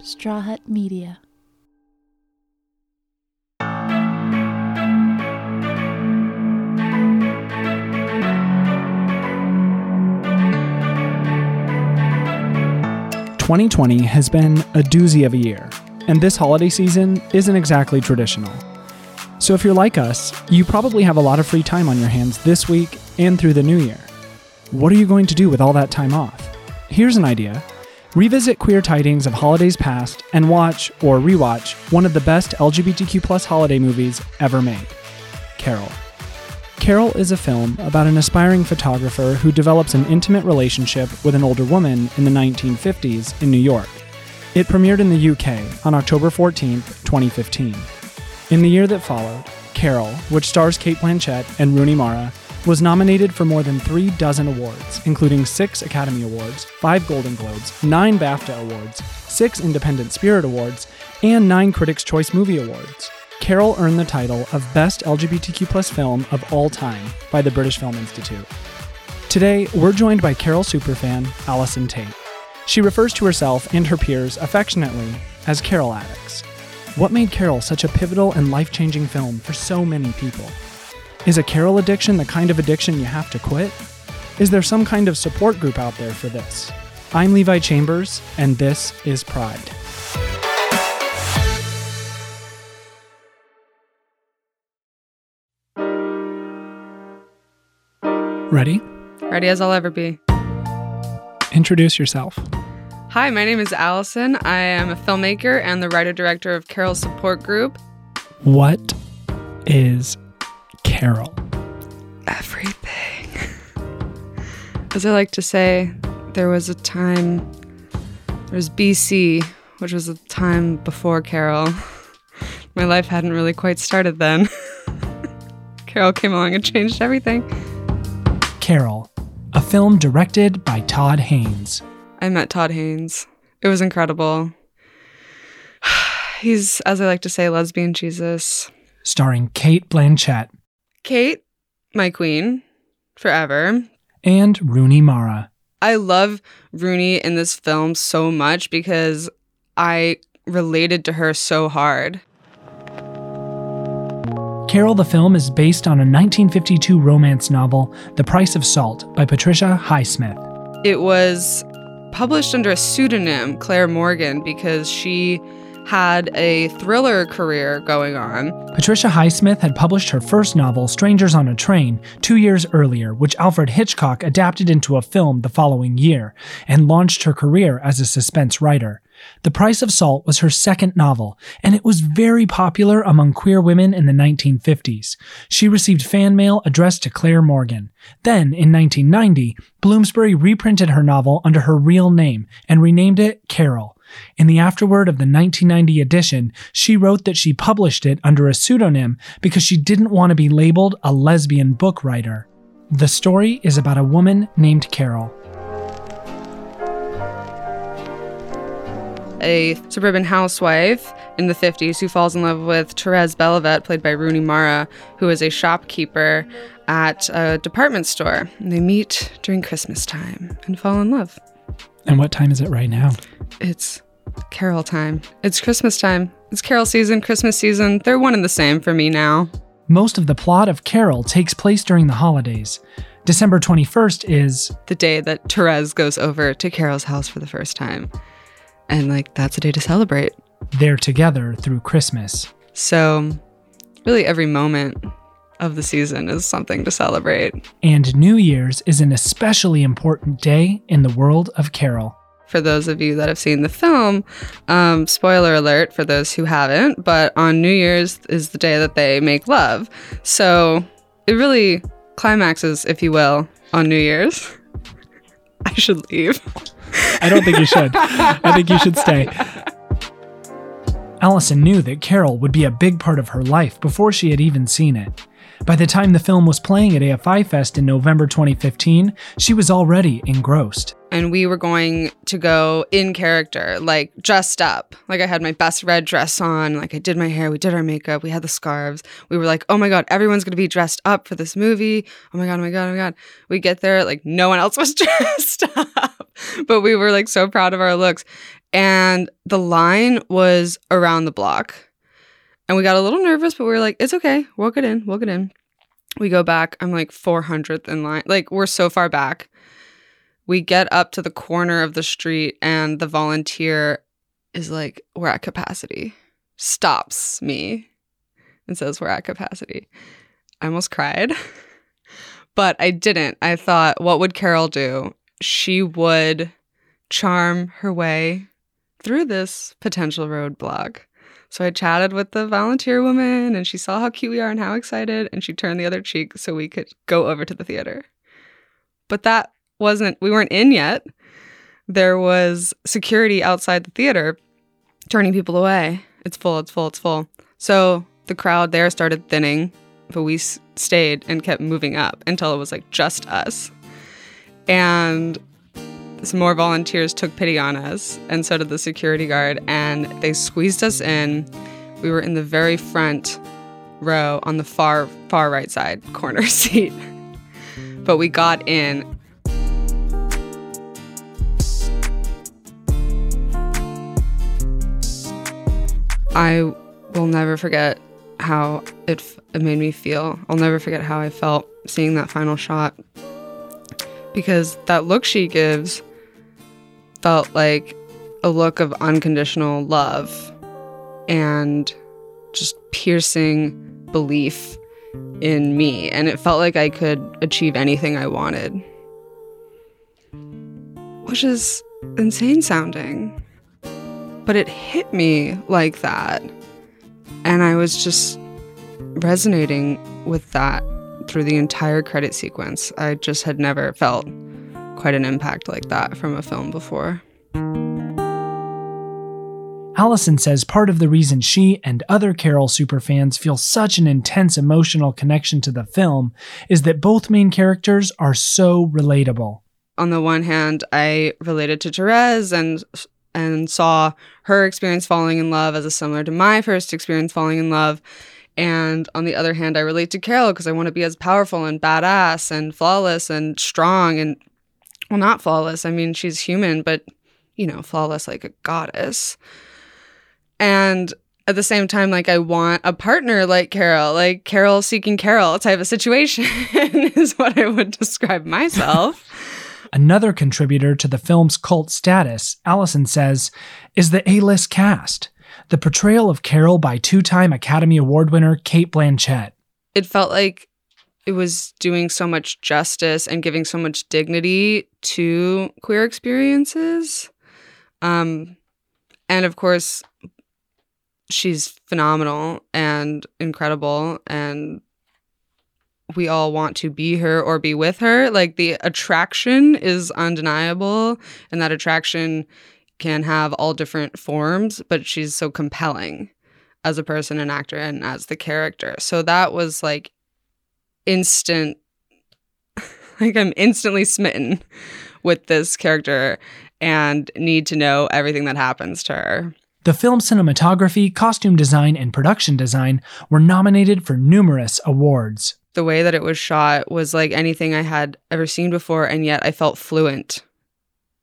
Straw Hut Media. Twenty twenty has been a doozy of a year, and this holiday season isn't exactly traditional. So if you're like us, you probably have a lot of free time on your hands this week and through the new year. What are you going to do with all that time off? Here's an idea. Revisit queer tidings of holidays past and watch or rewatch one of the best LGBTQ plus holiday movies ever made Carol. Carol is a film about an aspiring photographer who develops an intimate relationship with an older woman in the 1950s in New York. It premiered in the UK on October 14, 2015. In the year that followed, Carol, which stars Cate Blanchett and Rooney Mara, was nominated for more than three dozen awards, including six Academy Awards, five Golden Globes, nine BAFTA Awards, six Independent Spirit Awards, and nine Critics' Choice Movie Awards. Carol earned the title of Best LGBTQ film of all time by the British Film Institute. Today, we're joined by Carol superfan Allison Tate. She refers to herself and her peers affectionately as Carol addicts. What made Carol such a pivotal and life changing film for so many people? Is a Carol addiction the kind of addiction you have to quit? Is there some kind of support group out there for this? I'm Levi Chambers, and this is Pride. Ready? Ready as I'll ever be. Introduce yourself. Hi, my name is Allison. I am a filmmaker and the writer director of Carol's Support Group. What is Carol? Everything. As I like to say, there was a time, there was BC, which was a time before Carol. My life hadn't really quite started then. Carol came along and changed everything. Carol, a film directed by Todd Haynes. I met Todd Haynes. It was incredible. He's, as I like to say, lesbian Jesus. Starring Cate Blanchett. Kate, my queen, forever. And Rooney Mara. I love Rooney in this film so much because I related to her so hard. Carol the film is based on a 1952 romance novel, The Price of Salt, by Patricia Highsmith. It was published under a pseudonym, Claire Morgan, because she had a thriller career going on. Patricia Highsmith had published her first novel, Strangers on a Train, two years earlier, which Alfred Hitchcock adapted into a film the following year, and launched her career as a suspense writer. The Price of Salt was her second novel, and it was very popular among queer women in the 1950s. She received fan mail addressed to Claire Morgan. Then, in 1990, Bloomsbury reprinted her novel under her real name and renamed it Carol. In the afterword of the 1990 edition, she wrote that she published it under a pseudonym because she didn't want to be labeled a lesbian book writer. The story is about a woman named Carol. A suburban housewife in the 50s who falls in love with Therese Belivet, played by Rooney Mara, who is a shopkeeper at a department store. And they meet during Christmas time and fall in love. And what time is it right now? It's Carol time. It's Christmas time. It's Carol season, Christmas season. They're one and the same for me now. Most of the plot of Carol takes place during the holidays. December 21st is the day that Therese goes over to Carol's house for the first time. And like that's a day to celebrate. They're together through Christmas. So, really every moment of the season is something to celebrate. And New Year's is an especially important day in the world of Carol. For those of you that have seen the film, um, spoiler alert for those who haven't, but on New Year's is the day that they make love. So it really climaxes, if you will, on New Year's. I should leave. I don't think you should. I think you should stay. Allison knew that Carol would be a big part of her life before she had even seen it. By the time the film was playing at AFI Fest in November 2015, she was already engrossed. And we were going to go in character, like dressed up. Like I had my best red dress on, like I did my hair, we did our makeup, we had the scarves. We were like, oh my God, everyone's gonna be dressed up for this movie. Oh my God, oh my God, oh my God. We get there, like no one else was dressed up. But we were like so proud of our looks. And the line was around the block. And we got a little nervous, but we were like, it's okay. We'll get in. We'll get in. We go back. I'm like 400th in line. Like, we're so far back. We get up to the corner of the street, and the volunteer is like, we're at capacity, stops me and says, we're at capacity. I almost cried, but I didn't. I thought, what would Carol do? She would charm her way through this potential roadblock. So I chatted with the volunteer woman and she saw how cute we are and how excited, and she turned the other cheek so we could go over to the theater. But that wasn't, we weren't in yet. There was security outside the theater turning people away. It's full, it's full, it's full. So the crowd there started thinning, but we stayed and kept moving up until it was like just us. And some more volunteers took pity on us, and so did the security guard, and they squeezed us in. We were in the very front row on the far, far right side corner seat. But we got in. I will never forget how it, f- it made me feel. I'll never forget how I felt seeing that final shot. Because that look she gives felt like a look of unconditional love and just piercing belief in me. And it felt like I could achieve anything I wanted, which is insane sounding. But it hit me like that. And I was just resonating with that through the entire credit sequence. I just had never felt quite an impact like that from a film before. Allison says part of the reason she and other Carol superfans feel such an intense emotional connection to the film is that both main characters are so relatable. On the one hand, I related to Therese and and saw her experience falling in love as a similar to my first experience falling in love. And on the other hand, I relate to Carol because I want to be as powerful and badass and flawless and strong and well, not flawless. I mean, she's human, but you know, flawless like a goddess. And at the same time, like I want a partner like Carol, like Carol seeking Carol type of situation is what I would describe myself. Another contributor to the film's cult status, Allison says, is the A list cast. The portrayal of Carol by two time Academy Award winner Cate Blanchett. It felt like it was doing so much justice and giving so much dignity to queer experiences. Um, and of course, she's phenomenal and incredible and we all want to be her or be with her like the attraction is undeniable and that attraction can have all different forms but she's so compelling as a person and actor and as the character so that was like instant like i'm instantly smitten with this character and need to know everything that happens to her the film's cinematography, costume design, and production design were nominated for numerous awards. The way that it was shot was like anything I had ever seen before, and yet I felt fluent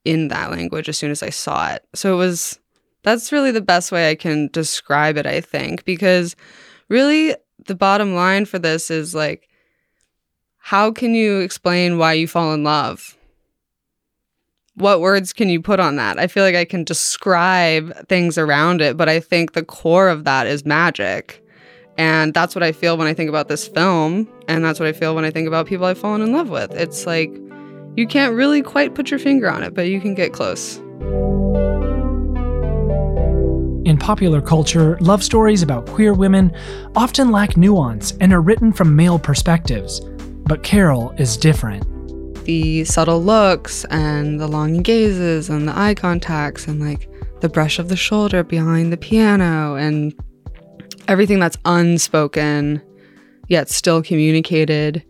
in that language as soon as I saw it. So it was that's really the best way I can describe it, I think, because really the bottom line for this is like, how can you explain why you fall in love? what words can you put on that? I feel like I can describe things around it, but I think the core of that is magic. And that's what I feel when I think about this film. And that's what I feel when I think about people I've fallen in love with. It's like you can't really quite put your finger on it, but you can get close. In popular culture, love stories about queer women often lack nuance and are written from male perspectives. But Carol is different. The subtle looks and the longing gazes and the eye contacts and like the brush of the shoulder behind the piano and everything that's unspoken yet still communicated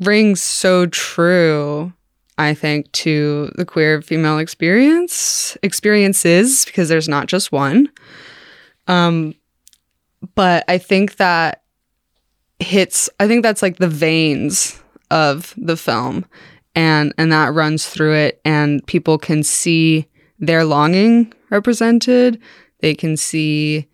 rings so true i think to the queer female experience experiences because there's not just one. Um but i think that hits i think that's like the veins of the film and and that runs through it and people can see their longing represented. They can see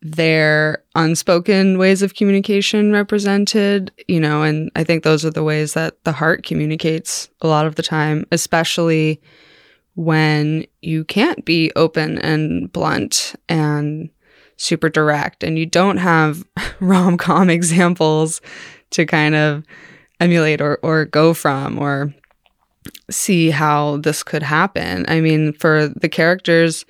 their unspoken ways of communication represented, you know, and I think those are the ways that the heart communicates a lot of the time, especially when you can't be open and blunt and super direct and you don't have rom-com examples to kind of emulate or, or go from or see how this could happen. I mean, for the characters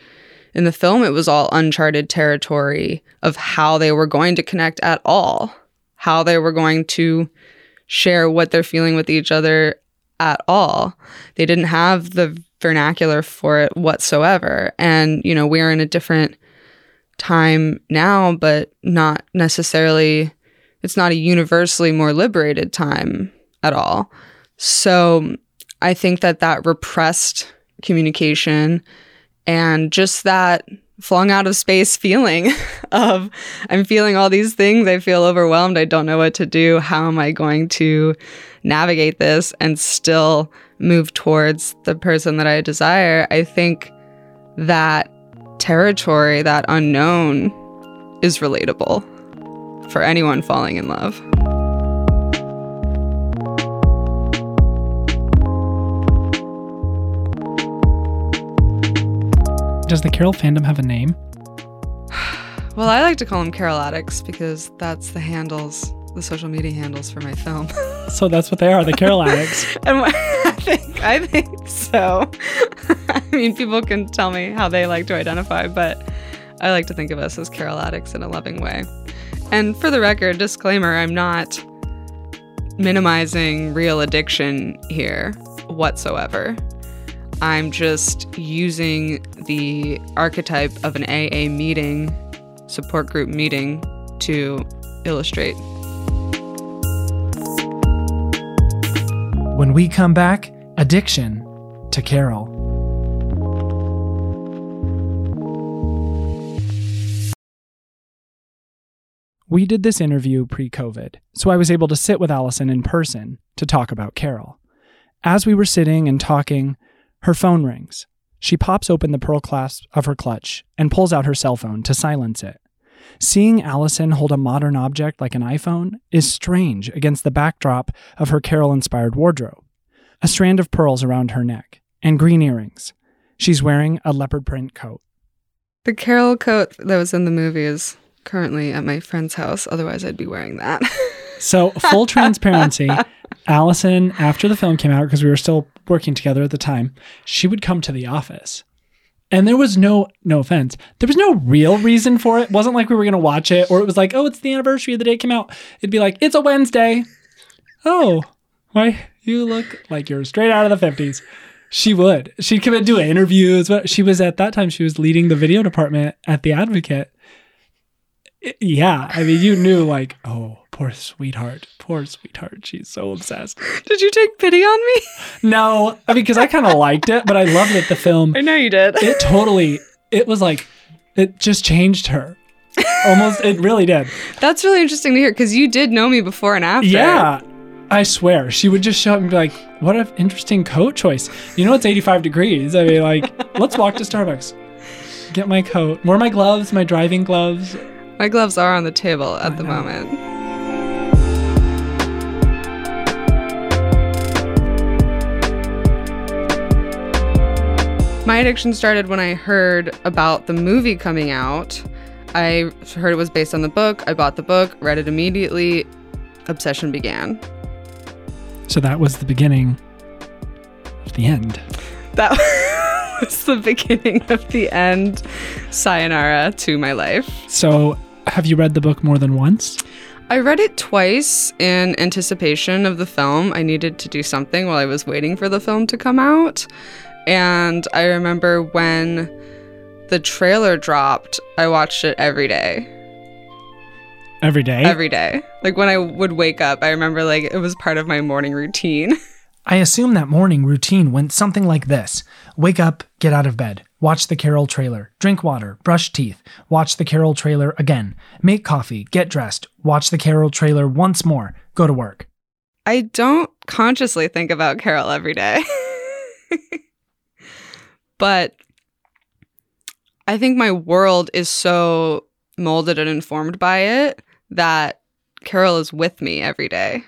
in the film, it was all uncharted territory of how they were going to connect at all, how they were going to share what they're feeling with each other at all. They didn't have the vernacular for it whatsoever. And, you know, we're in a different time now, but not necessarily, it's not a universally more liberated time at all. So I think that that repressed communication and just that flung out of space feeling of I'm feeling all these things. I feel overwhelmed. I don't know what to do. How am I going to navigate this and still move towards the person that I desire? I think that territory, that unknown, is relatable for anyone falling in love. Does the Carol fandom have a name? Well, I like to call them Carol addicts because that's the handles, the social media handles for my film. So that's what they are, the Carol addicts. and think I think so. I mean, people can tell me how they like to identify, but I like to think of us as Carol addicts in a loving way. And for the record, disclaimer: I'm not minimizing real addiction here whatsoever. I'm just using the archetype of an AA meeting, support group meeting, to illustrate. When we come back, addiction to Carol. We did this interview pre COVID, so I was able to sit with Allison in person to talk about Carol. As we were sitting and talking, her phone rings. She pops open the pearl clasp of her clutch and pulls out her cell phone to silence it. Seeing Allison hold a modern object like an iPhone is strange against the backdrop of her Carol inspired wardrobe. A strand of pearls around her neck, and green earrings. She's wearing a leopard print coat. The Carol coat that was in the movie is currently at my friend's house. Otherwise, I'd be wearing that. So, full transparency, Allison, after the film came out, because we were still working together at the time, she would come to the office. And there was no, no offense, there was no real reason for it. It wasn't like we were going to watch it or it was like, oh, it's the anniversary of the day it came out. It'd be like, it's a Wednesday. Oh, why? You look like you're straight out of the 50s. She would. She'd come and do interviews. But She was at that time, she was leading the video department at The Advocate. I- Yeah. I mean, you knew, like, oh, poor sweetheart. Poor sweetheart. She's so obsessed. Did you take pity on me? No, I mean, because I kind of liked it, but I loved that the film, I know you did. it totally, it was like, it just changed her. Almost, it really did. That's really interesting to hear because you did know me before and after. Yeah. I swear, she would just show up and be like, "What an interesting coat choice." You know, it's 85 degrees. I mean, like, let's walk to Starbucks, get my coat, wear my gloves, my driving gloves. My gloves are on the table at I the know. moment. My addiction started when I heard about the movie coming out. I heard it was based on the book. I bought the book, read it immediately. Obsession began. So that was the beginning of the end. That was the beginning of the end. Sayonara to my life. So, have you read the book more than once? I read it twice in anticipation of the film. I needed to do something while I was waiting for the film to come out. And I remember when the trailer dropped, I watched it every day. Every day. Every day. Like when I would wake up, I remember like it was part of my morning routine. I assume that morning routine went something like this Wake up, get out of bed, watch the Carol trailer, drink water, brush teeth, watch the Carol trailer again, make coffee, get dressed, watch the Carol trailer once more, go to work. I don't consciously think about Carol every day. but I think my world is so molded and informed by it that Carol is with me every day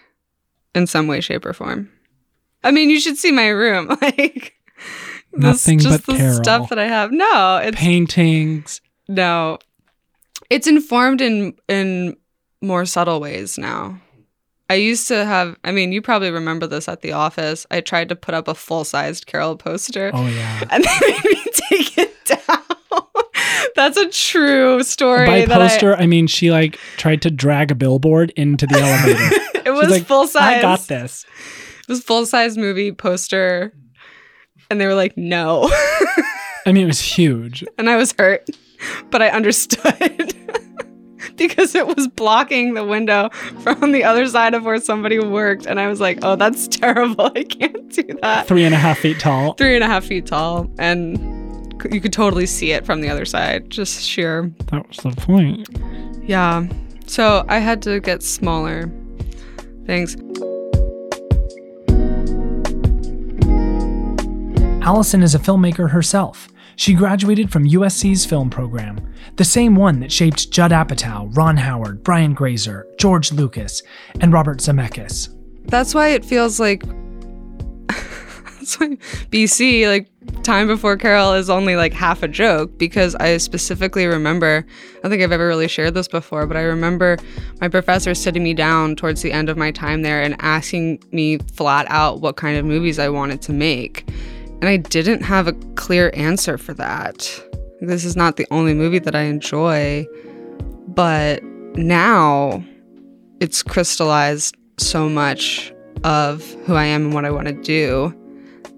in some way, shape, or form. I mean, you should see my room. Like this, Nothing just but the Carol. stuff that I have. No, it's Paintings. no. It's informed in in more subtle ways now. I used to have I mean, you probably remember this at the office. I tried to put up a full-sized Carol poster Oh yeah. and they made me take it down. That's a true story By poster, I, mean she like tried to drag a billboard into the elevator. It was like, full size. I got this. It was full size movie poster. And they were like, no. I mean, it was huge. and I was hurt, but I understood because it was blocking the window from the other side of where somebody worked. And I was like, oh, that's terrible. I can't do that. Three and a half feet tall. Three and a half feet tall. And you could totally see it from the other side, just sheer. That was the point. Yeah. So I had to get smaller things. Allison is a filmmaker herself. She graduated from USC's film program, the same one that shaped Judd Apatow, Ron Howard, Brian Grazer, George Lucas, and Robert Zemeckis. That's why it feels like BC, like time before Carol, is only like half a joke because I specifically remember I don't think I've ever really shared this before, but I remember my professor sitting me down towards the end of my time there and asking me flat out what kind of movies I wanted to make. And I didn't have a clear answer for that. This is not the only movie that I enjoy, but now it's crystallized so much of who I am and what I want to do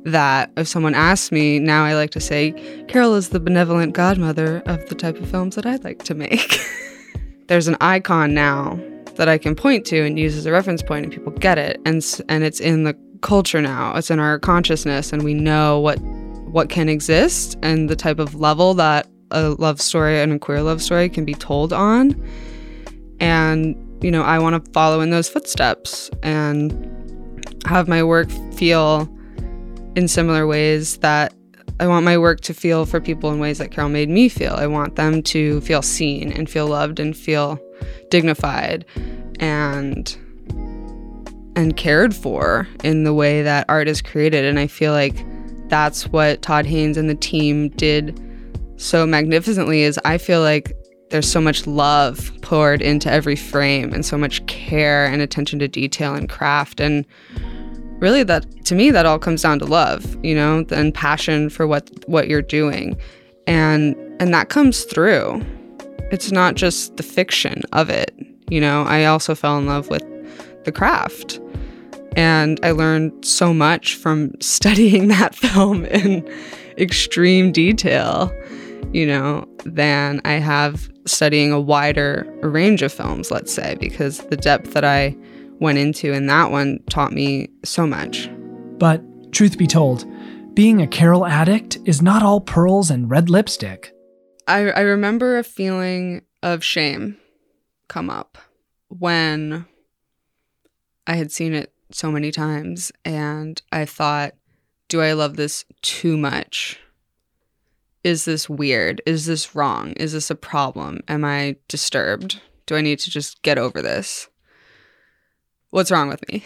that if someone asks me, now I like to say, Carol is the benevolent godmother of the type of films that I'd like to make. There's an icon now that I can point to and use as a reference point, and people get it, and and it's in the culture now. It's in our consciousness, and we know what what can exist and the type of level that a love story and a queer love story can be told on. And you know, I want to follow in those footsteps and have my work feel in similar ways that I want my work to feel for people in ways that Carol made me feel. I want them to feel seen and feel loved and feel dignified and and cared for in the way that art is created and I feel like that's what Todd Haynes and the team did so magnificently is I feel like there's so much love poured into every frame and so much care and attention to detail and craft and really that to me that all comes down to love you know and passion for what what you're doing. And and that comes through. It's not just the fiction of it you know. I also fell in love with the craft. And i learned so much from studying that film in extreme detail you know than i have studying a wider range of films let's say because the depth that i went into And that one taught me so much But, truth be told, being a Carol addict is not all pearls and red lipstick. I, I remember a feeling of shame come up when I had seen it so many times and I thought, do I love this too much? Is this weird? Is this wrong? Is this a problem? Am I disturbed? Do I need to just get over this? What's wrong with me?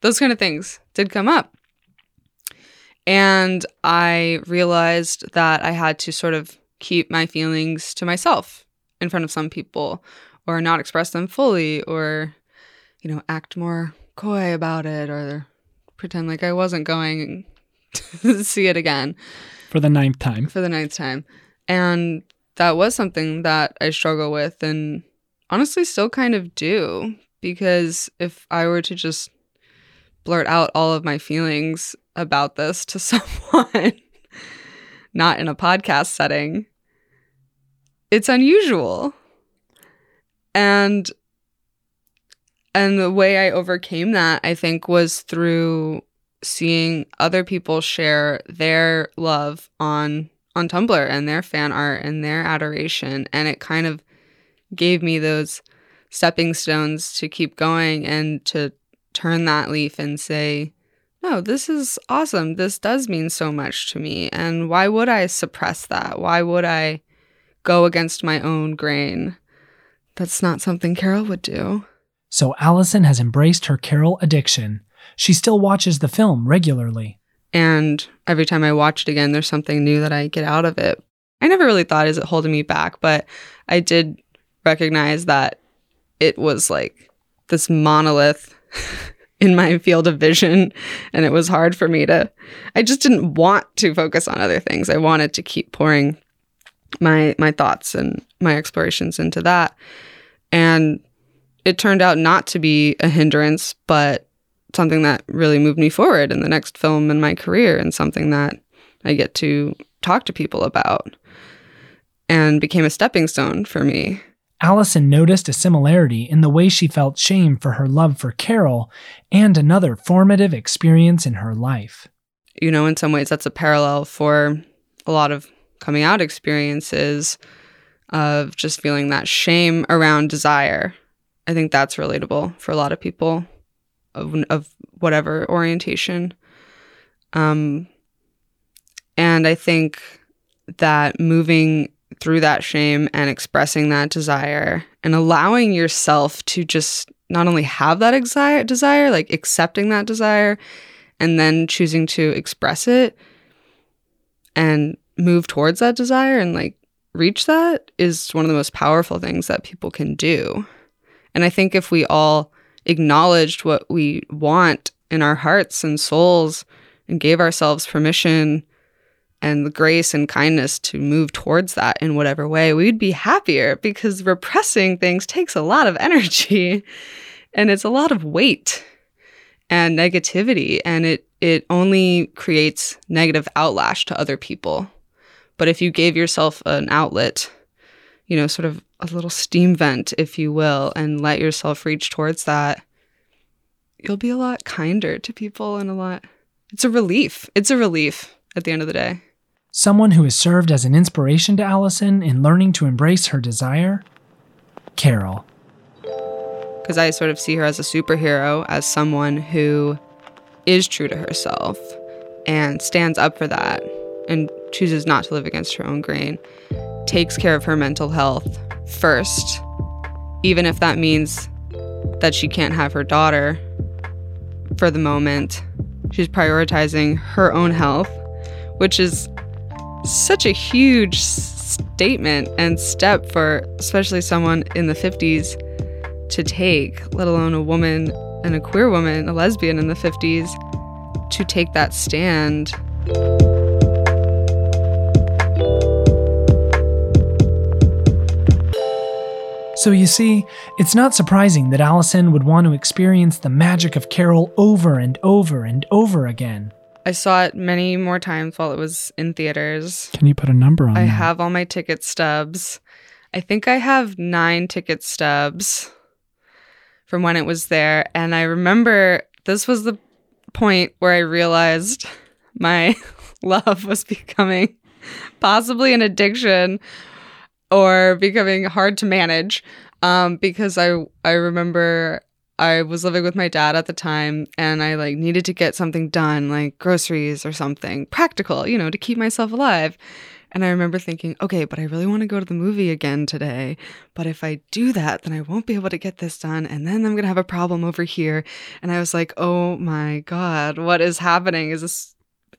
Those kind of things did come up. And I realized that I had to sort of keep my feelings to myself in front of some people or not express them fully or, you know, act more coy about it or pretend like I wasn't going to see it again For the ninth time. for the ninth time. And that was something that I struggle with and honestly still kind of do because if I were to just blurt out all of my feelings about this to someone, not in a podcast setting, it's unusual. And and the way I overcame that, I think, was through seeing other people share their love on on Tumblr and their fan art and their adoration and it kind of gave me those stepping stones to keep going and to turn that leaf and say no this is awesome this does mean so much to me and why would I suppress that why would I go against my own grain. That's not something Carol would do. So Allison has embraced her Carol addiction. She still watches the film regularly. And every time I watch it again, there's something new that I get out of it. I never really thought, is it holding me back? But I did recognize that it was like this monolith in my field of vision. And it was hard for me to, I just didn't want to focus on other things. I wanted to keep pouring my my thoughts and my explorations into that. And it turned out not to be a hindrance, but something that really moved me forward in the next film in my career and something that I get to talk to people about and became a stepping stone for me. Allison noticed a similarity in the way she felt shame for her love for Carol and another formative experience in her life. You know, in some ways, that's a parallel for a lot of coming out experiences of just feeling that shame around desire. I think that's relatable for a lot of people of, of whatever orientation. Um, and I think that moving through that shame and expressing that desire and allowing yourself to just not only have that desire, desire, like accepting that desire and then choosing to express it and move towards that desire and like reach that is one of the most powerful things that people can do. And I think if we all acknowledged what we want in our hearts and souls and gave ourselves permission and the grace and kindness to move towards that in whatever way, we'd be happier because repressing things takes a lot of energy and it's a lot of weight and negativity and it it only creates negative outlash to other people. But if you gave yourself an outlet, you know, sort of a little steam vent, if you will, and let yourself reach towards that, you'll be a lot kinder to people and a lot. It's a relief. It's a relief at the end of the day. Someone who has served as an inspiration to Allison in learning to embrace her desire? Carol. Because I sort of see her as a superhero, as someone who is true to herself and stands up for that and chooses not to live against her own grain, takes care of her mental health first, even if that means that she can't have her daughter for the moment. She's prioritizing her own health, which is such a huge statement and step for especially someone in the 50s to take, let alone a woman and a queer woman, a lesbian in the 50s, to take that stand. So you see, it's not surprising that Allison would want to experience the magic of Carol over and over and over again. I saw it many more times while it was in theaters. Can you put a number on it? I that? have all my ticket stubs. I think I have nine ticket stubs from when it was there. And I remember this was the point where I realized my love was becoming possibly an addiction or becoming hard to manage. Um, because I I remember I was living with my dad at the time and I like needed to get something done, like groceries or something practical, you know, to keep myself alive. And I remember thinking, okay, but I really want to go to the movie again today. But if I do that, then I won't be able to get this done. And then I'm going to have a problem over here. And I was like, oh my God, what is happening? Is this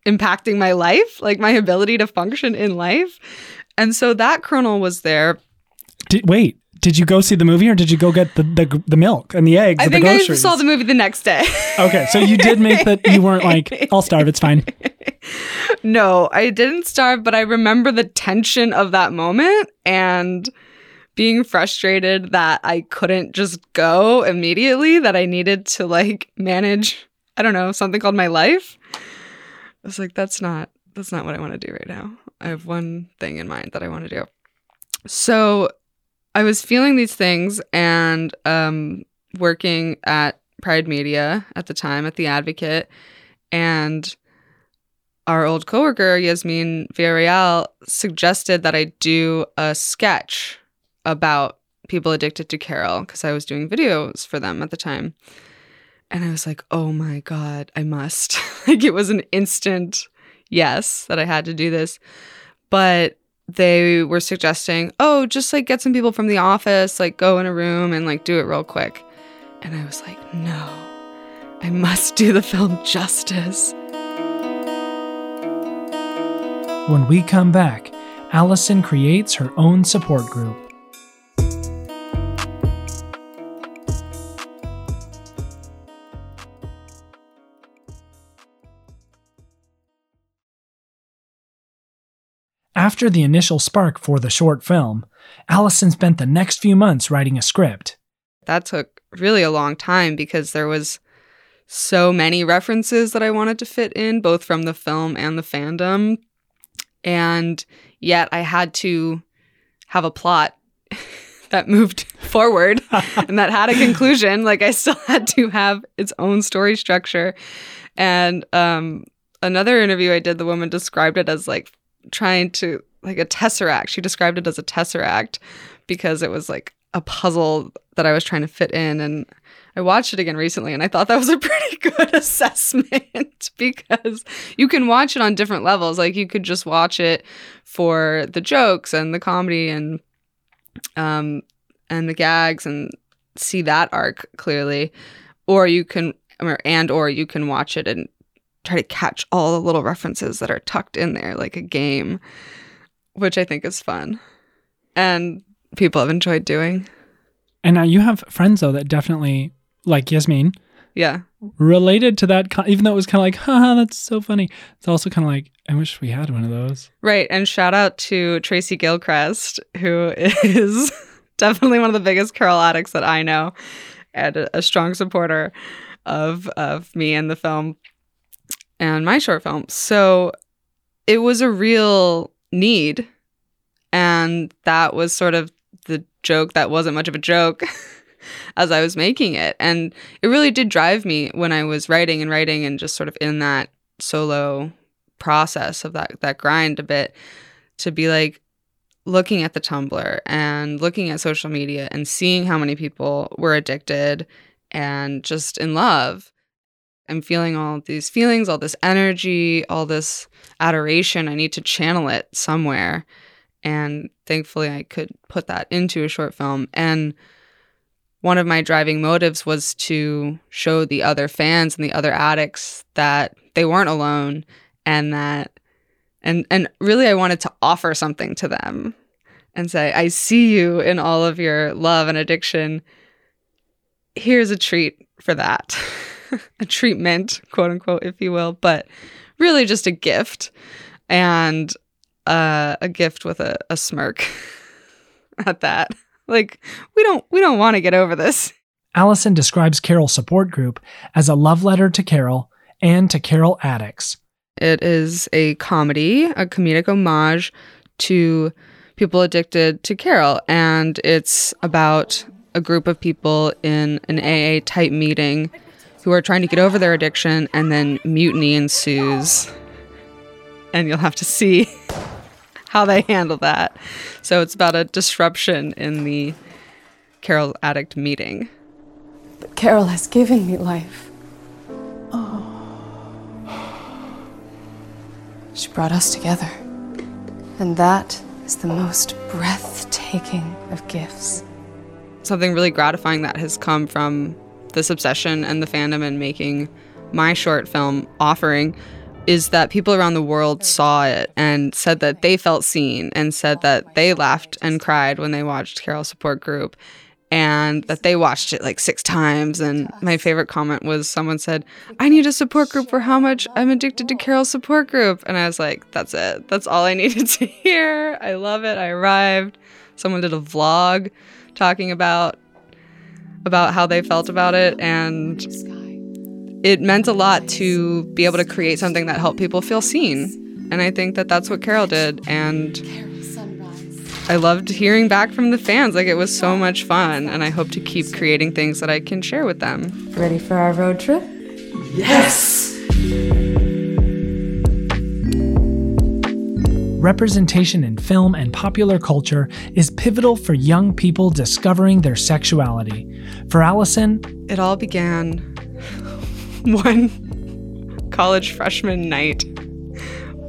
impacting my life? Like my ability to function in life? And so that kernel was there. Did, wait, did you go see the movie or did you go get the, the, the milk and the eggs I and the think I saw the movie the next day. okay, so you did make that you weren't like, I'll starve, it's fine. no, I didn't starve, but I remember the tension of that moment and being frustrated that I couldn't just go immediately, that I needed to like manage, I don't know, something called my life. I was like, that's not that's not what I want to do right now. I have one thing in mind that I want to do. So I was feeling these things and um, working at Pride Media at the time at the Advocate, and our old coworker Yasmin Villarreal suggested that I do a sketch about people addicted to Carol because I was doing videos for them at the time. And I was like, oh my God, I must. like it was an instant yes that I had to do this. But they were suggesting, oh, just like get some people from the office, like go in a room and like do it real quick. And I was like, no, I must do the film justice. When we come back, Allison creates her own support group. After the initial spark for the short film, Allison spent the next few months writing a script. That took really a long time because there was so many references that I wanted to fit in, both from the film and the fandom. And yet I had to have a plot that moved forward and that had a conclusion. Like I still had to have its own story structure. And um, another interview I did, the woman described it as like trying to like a tesseract. She described it as a tesseract because it was like a puzzle that I was trying to fit in. And I watched it again recently and I thought that was a pretty good assessment because you can watch it on different levels. Like you could just watch it for the jokes and the comedy and um and the gags and see that arc clearly. Or you can or and or you can watch it and try to catch all the little references that are tucked in there like a game, which I think is fun. And people have enjoyed doing. And now you have friends though that definitely like Yasmin Yeah. related to that even though it was kind of like haha that's so funny. It's also kind of like I wish we had one of those. Right. And shout out to Tracy Gilchrist, who is definitely one of the biggest Carol addicts that I know and a, a strong supporter of of me and the film and my short film. So it was a real need. And that was sort of the joke that wasn't much of a joke as I was making it. And it really did drive me when I was writing and writing and just sort of in that solo process of that that grind a bit to be like looking at the Tumblr and looking at social media and seeing how many people were addicted and just in love. I'm feeling all these feelings, all this energy, all this adoration. I need to channel it somewhere. And thankfully, I could put that into a short film. And one of my driving motives was to show the other fans and the other addicts that they weren't alone and that and and really I wanted to offer something to them and say I see you in all of your love and addiction here's a treat for that a treatment quote unquote if you will but really just a gift and uh, a gift with a, a smirk at that like we don't we don't want to get over this Allison describes Carol's support group as a love letter to Carol and to Carol addicts. It is a comedy, a comedic homage to people addicted to Carol. And it's about a group of people in an AA type meeting who are trying to get over their addiction, and then mutiny ensues. And you'll have to see how they handle that. So it's about a disruption in the Carol addict meeting. But Carol has given me life. Oh. She brought us together. And that is the most breathtaking of gifts. something really gratifying that has come from this obsession and the fandom and making my short film offering is that people around the world saw it and said that they felt seen and said that they laughed and cried when they watched Carol Support Group and that they watched it like six times. And my favorite comment was someone said, I need a support group for how much I'm addicted to Carol Support Group. And I was like, that's it. That's all I needed to hear. I love it. I arrived. Someone did a vlog talking about about how they felt about it and it meant a lot to be able to create something that helped people feel seen and i think that that's what carol did and i loved hearing back from the fans like it was so much fun and i hope to keep creating things that i can share with them Ready for our road trip? Yes. Representation in film and popular culture is pivotal for young people discovering their sexuality. For Allison, it all began one college freshman night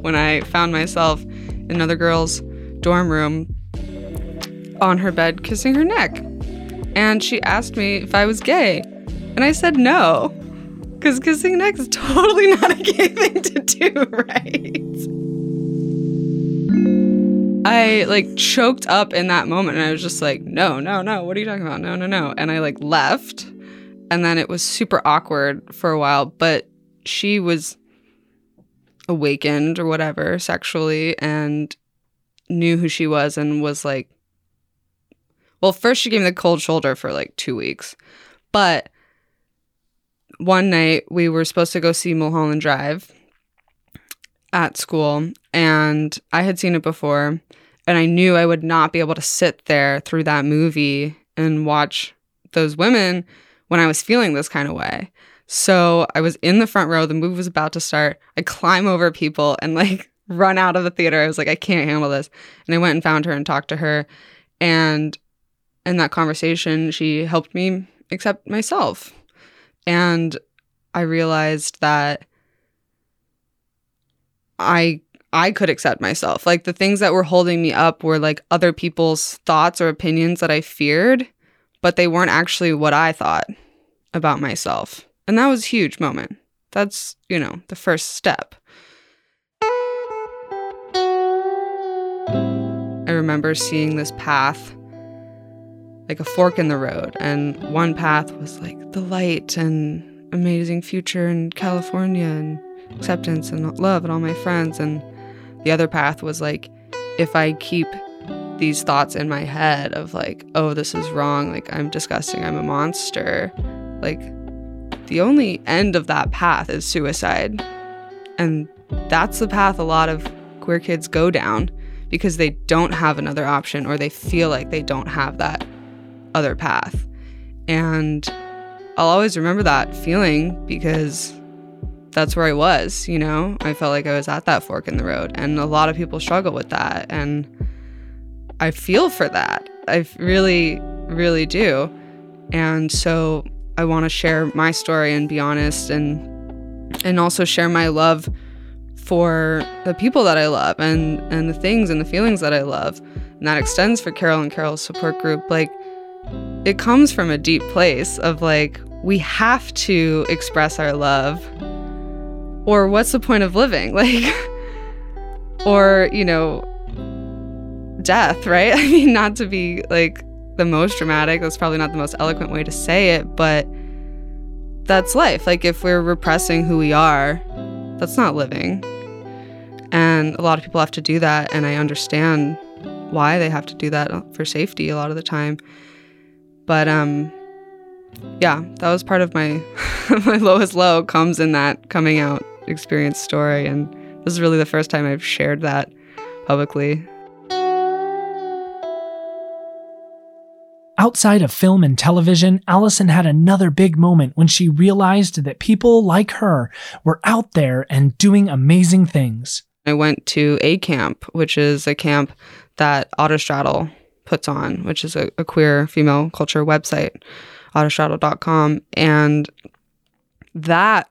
when I found myself in another girl's dorm room on her bed kissing her neck. And she asked me if I was gay. And I said no. Because kissing neck is totally not a gay thing to do, right? I like choked up in that moment and I was just like, no, no, no, what are you talking about? No, no, no. And I like left. And then it was super awkward for a while, but she was awakened or whatever sexually and knew who she was and was like, well, first she gave me the cold shoulder for like two weeks. But one night we were supposed to go see Mulholland Drive at school and I had seen it before and I knew I would not be able to sit there through that movie and watch those women when I was feeling this kind of way. So I was in the front row, the movie was about to start. I climb over people and like run out of the theater. I was like, I can't handle this. And I went and found her and talked to her. And in that conversation, she helped me accept myself. And I realized that I I could accept myself. Like the things that were holding me up were like other people's thoughts or opinions that I feared, but they weren't actually what I thought about myself. And that was a huge moment. That's, you know, the first step. I remember seeing this path like a fork in the road and one path was like the light and amazing future in California and acceptance and love and all my friends and the other path was like, if I keep these thoughts in my head of like, oh, this is wrong, like I'm disgusting, I'm a monster, like the only end of that path is suicide. And that's the path a lot of queer kids go down because they don't have another option or they feel like they don't have that other path. And I'll always remember that feeling because that's where I was, you know? I felt like I was at that fork in the road. And a lot of people struggle with that. And I feel for that. I really, really do. And so I want to share my story and be honest and and also share my love for the people that I love and and the things and the feelings that I love. And that extends for Carol and Carol's support group. Like it comes from a deep place of like we have to express our love or what's the point of living? Like, or, you know, death, right? I mean, not to be like the most dramatic, that's probably not the most eloquent way to say it, but that's life. Like, if we're repressing who we are, that's not living. And a lot of people have to do that, and I understand why they have to do that for safety a lot of the time. But um yeah, that was part of my my lowest low comes in that coming out experience story. And this is really the first time I've shared that publicly. Outside of film and television, Allison had another big moment when she realized that people like her were out there and doing amazing things. I went to A Camp, which is a camp that Autostraddle puts on, which is a, a queer female culture website, autostraddle.com. And that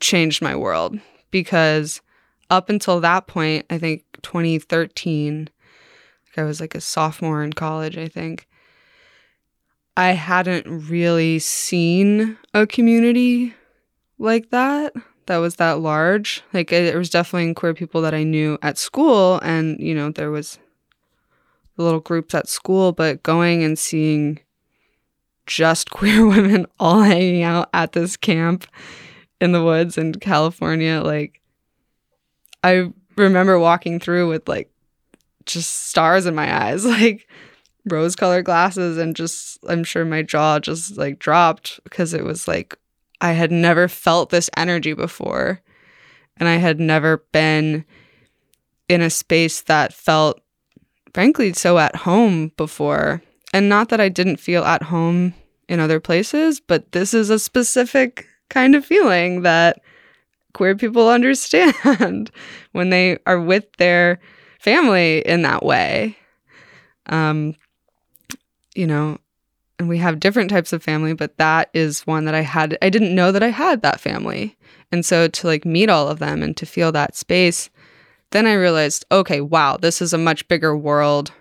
changed my world because up until that point, I think 2013, like I was like a sophomore in college, I think. I hadn't really seen a community like that that was that large. Like there was definitely queer people that I knew at school and you know there was little groups at school but going and seeing just queer women all hanging out at this camp in the woods in California, like I remember walking through with like just stars in my eyes, like rose colored glasses, and just I'm sure my jaw just like dropped because it was like I had never felt this energy before. And I had never been in a space that felt, frankly, so at home before. And not that I didn't feel at home in other places, but this is a specific kind of feeling that queer people understand when they are with their family in that way. Um, you know, and we have different types of family, but that is one that I had. I didn't know that I had that family. And so to like meet all of them and to feel that space then I realized, okay, wow, this is a much bigger world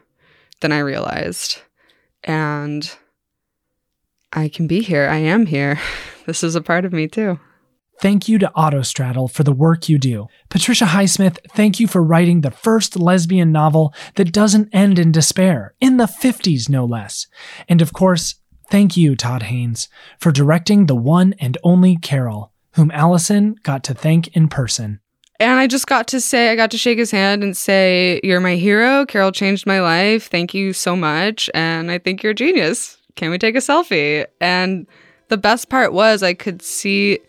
than I realized. And I can be here. I am here. This is a part of me too. Thank you to Autostraddle for the work you do. Patricia Highsmith, thank you for writing the first lesbian novel that doesn't end in despair, in the 50s no less. And of course, thank you, Todd Haynes, for directing the one and only Carol, whom Allison got to thank in person. And I just got to say, I got to shake his hand and say, You're my hero. Carol changed my life. Thank you so much. And I think you're a genius. Can we take a selfie? And the best part was I could see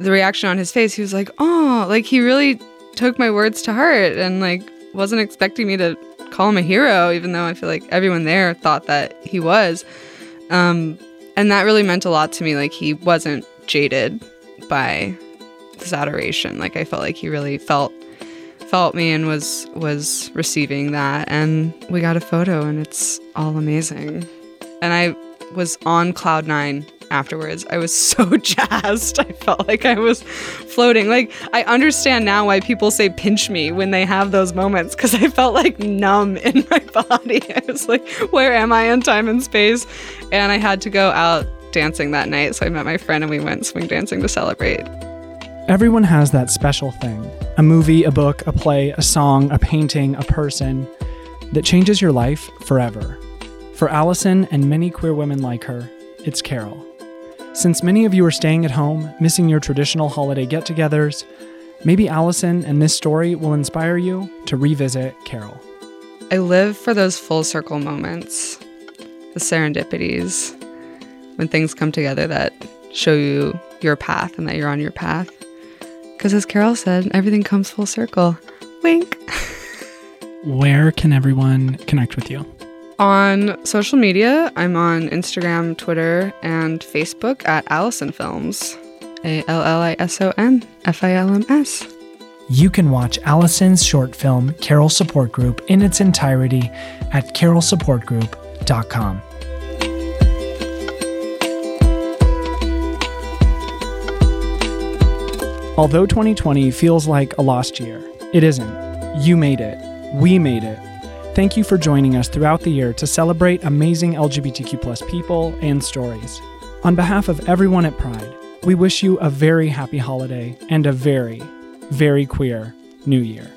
the reaction on his face. He was like, "Oh, like he really took my words to heart and like wasn't expecting me to call him a hero even though I feel like everyone there thought that he was." Um and that really meant a lot to me like he wasn't jaded by this adoration. Like I felt like he really felt felt me and was was receiving that and we got a photo and it's all amazing. And I was on cloud nine afterwards. I was so jazzed. I felt like I was floating. Like, I understand now why people say pinch me when they have those moments because I felt like numb in my body. I was like, where am I in time and space? And I had to go out dancing that night. So I met my friend and we went swing dancing to celebrate. Everyone has that special thing a movie, a book, a play, a song, a painting, a person that changes your life forever. For Allison and many queer women like her, it's Carol. Since many of you are staying at home, missing your traditional holiday get togethers, maybe Allison and this story will inspire you to revisit Carol. I live for those full circle moments, the serendipities, when things come together that show you your path and that you're on your path. Because as Carol said, everything comes full circle. Wink. Where can everyone connect with you? On social media, I'm on Instagram, Twitter, and Facebook at Allison Films. A L L I S O N F I L M S. You can watch Allison's short film, Carol Support Group, in its entirety at carolsupportgroup.com. Although 2020 feels like a lost year, it isn't. You made it. We made it. Thank you for joining us throughout the year to celebrate amazing LGBTQ people and stories. On behalf of everyone at Pride, we wish you a very happy holiday and a very, very queer new year.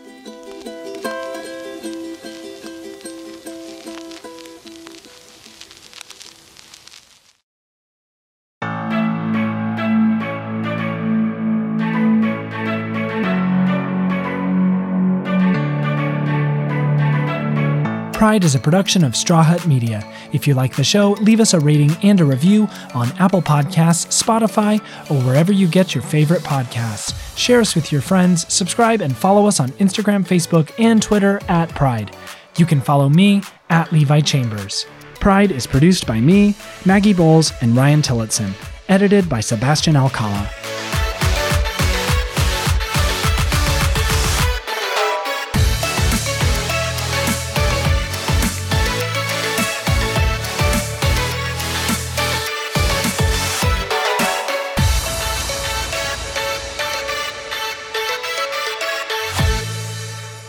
Pride is a production of Straw Hut Media. If you like the show, leave us a rating and a review on Apple Podcasts, Spotify, or wherever you get your favorite podcasts. Share us with your friends, subscribe, and follow us on Instagram, Facebook, and Twitter at Pride. You can follow me at Levi Chambers. Pride is produced by me, Maggie Boles, and Ryan Tillotson. Edited by Sebastian Alcala.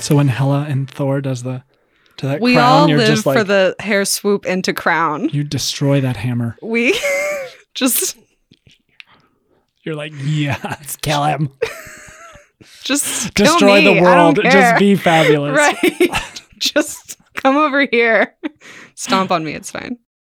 So when Hela and Thor does the to that We crown, all you're live just like for the hair swoop into crown. you destroy that hammer. We just You're like, yes, kill him. just Destroy me. the world. Just be fabulous. right. just come over here. Stomp on me. It's fine.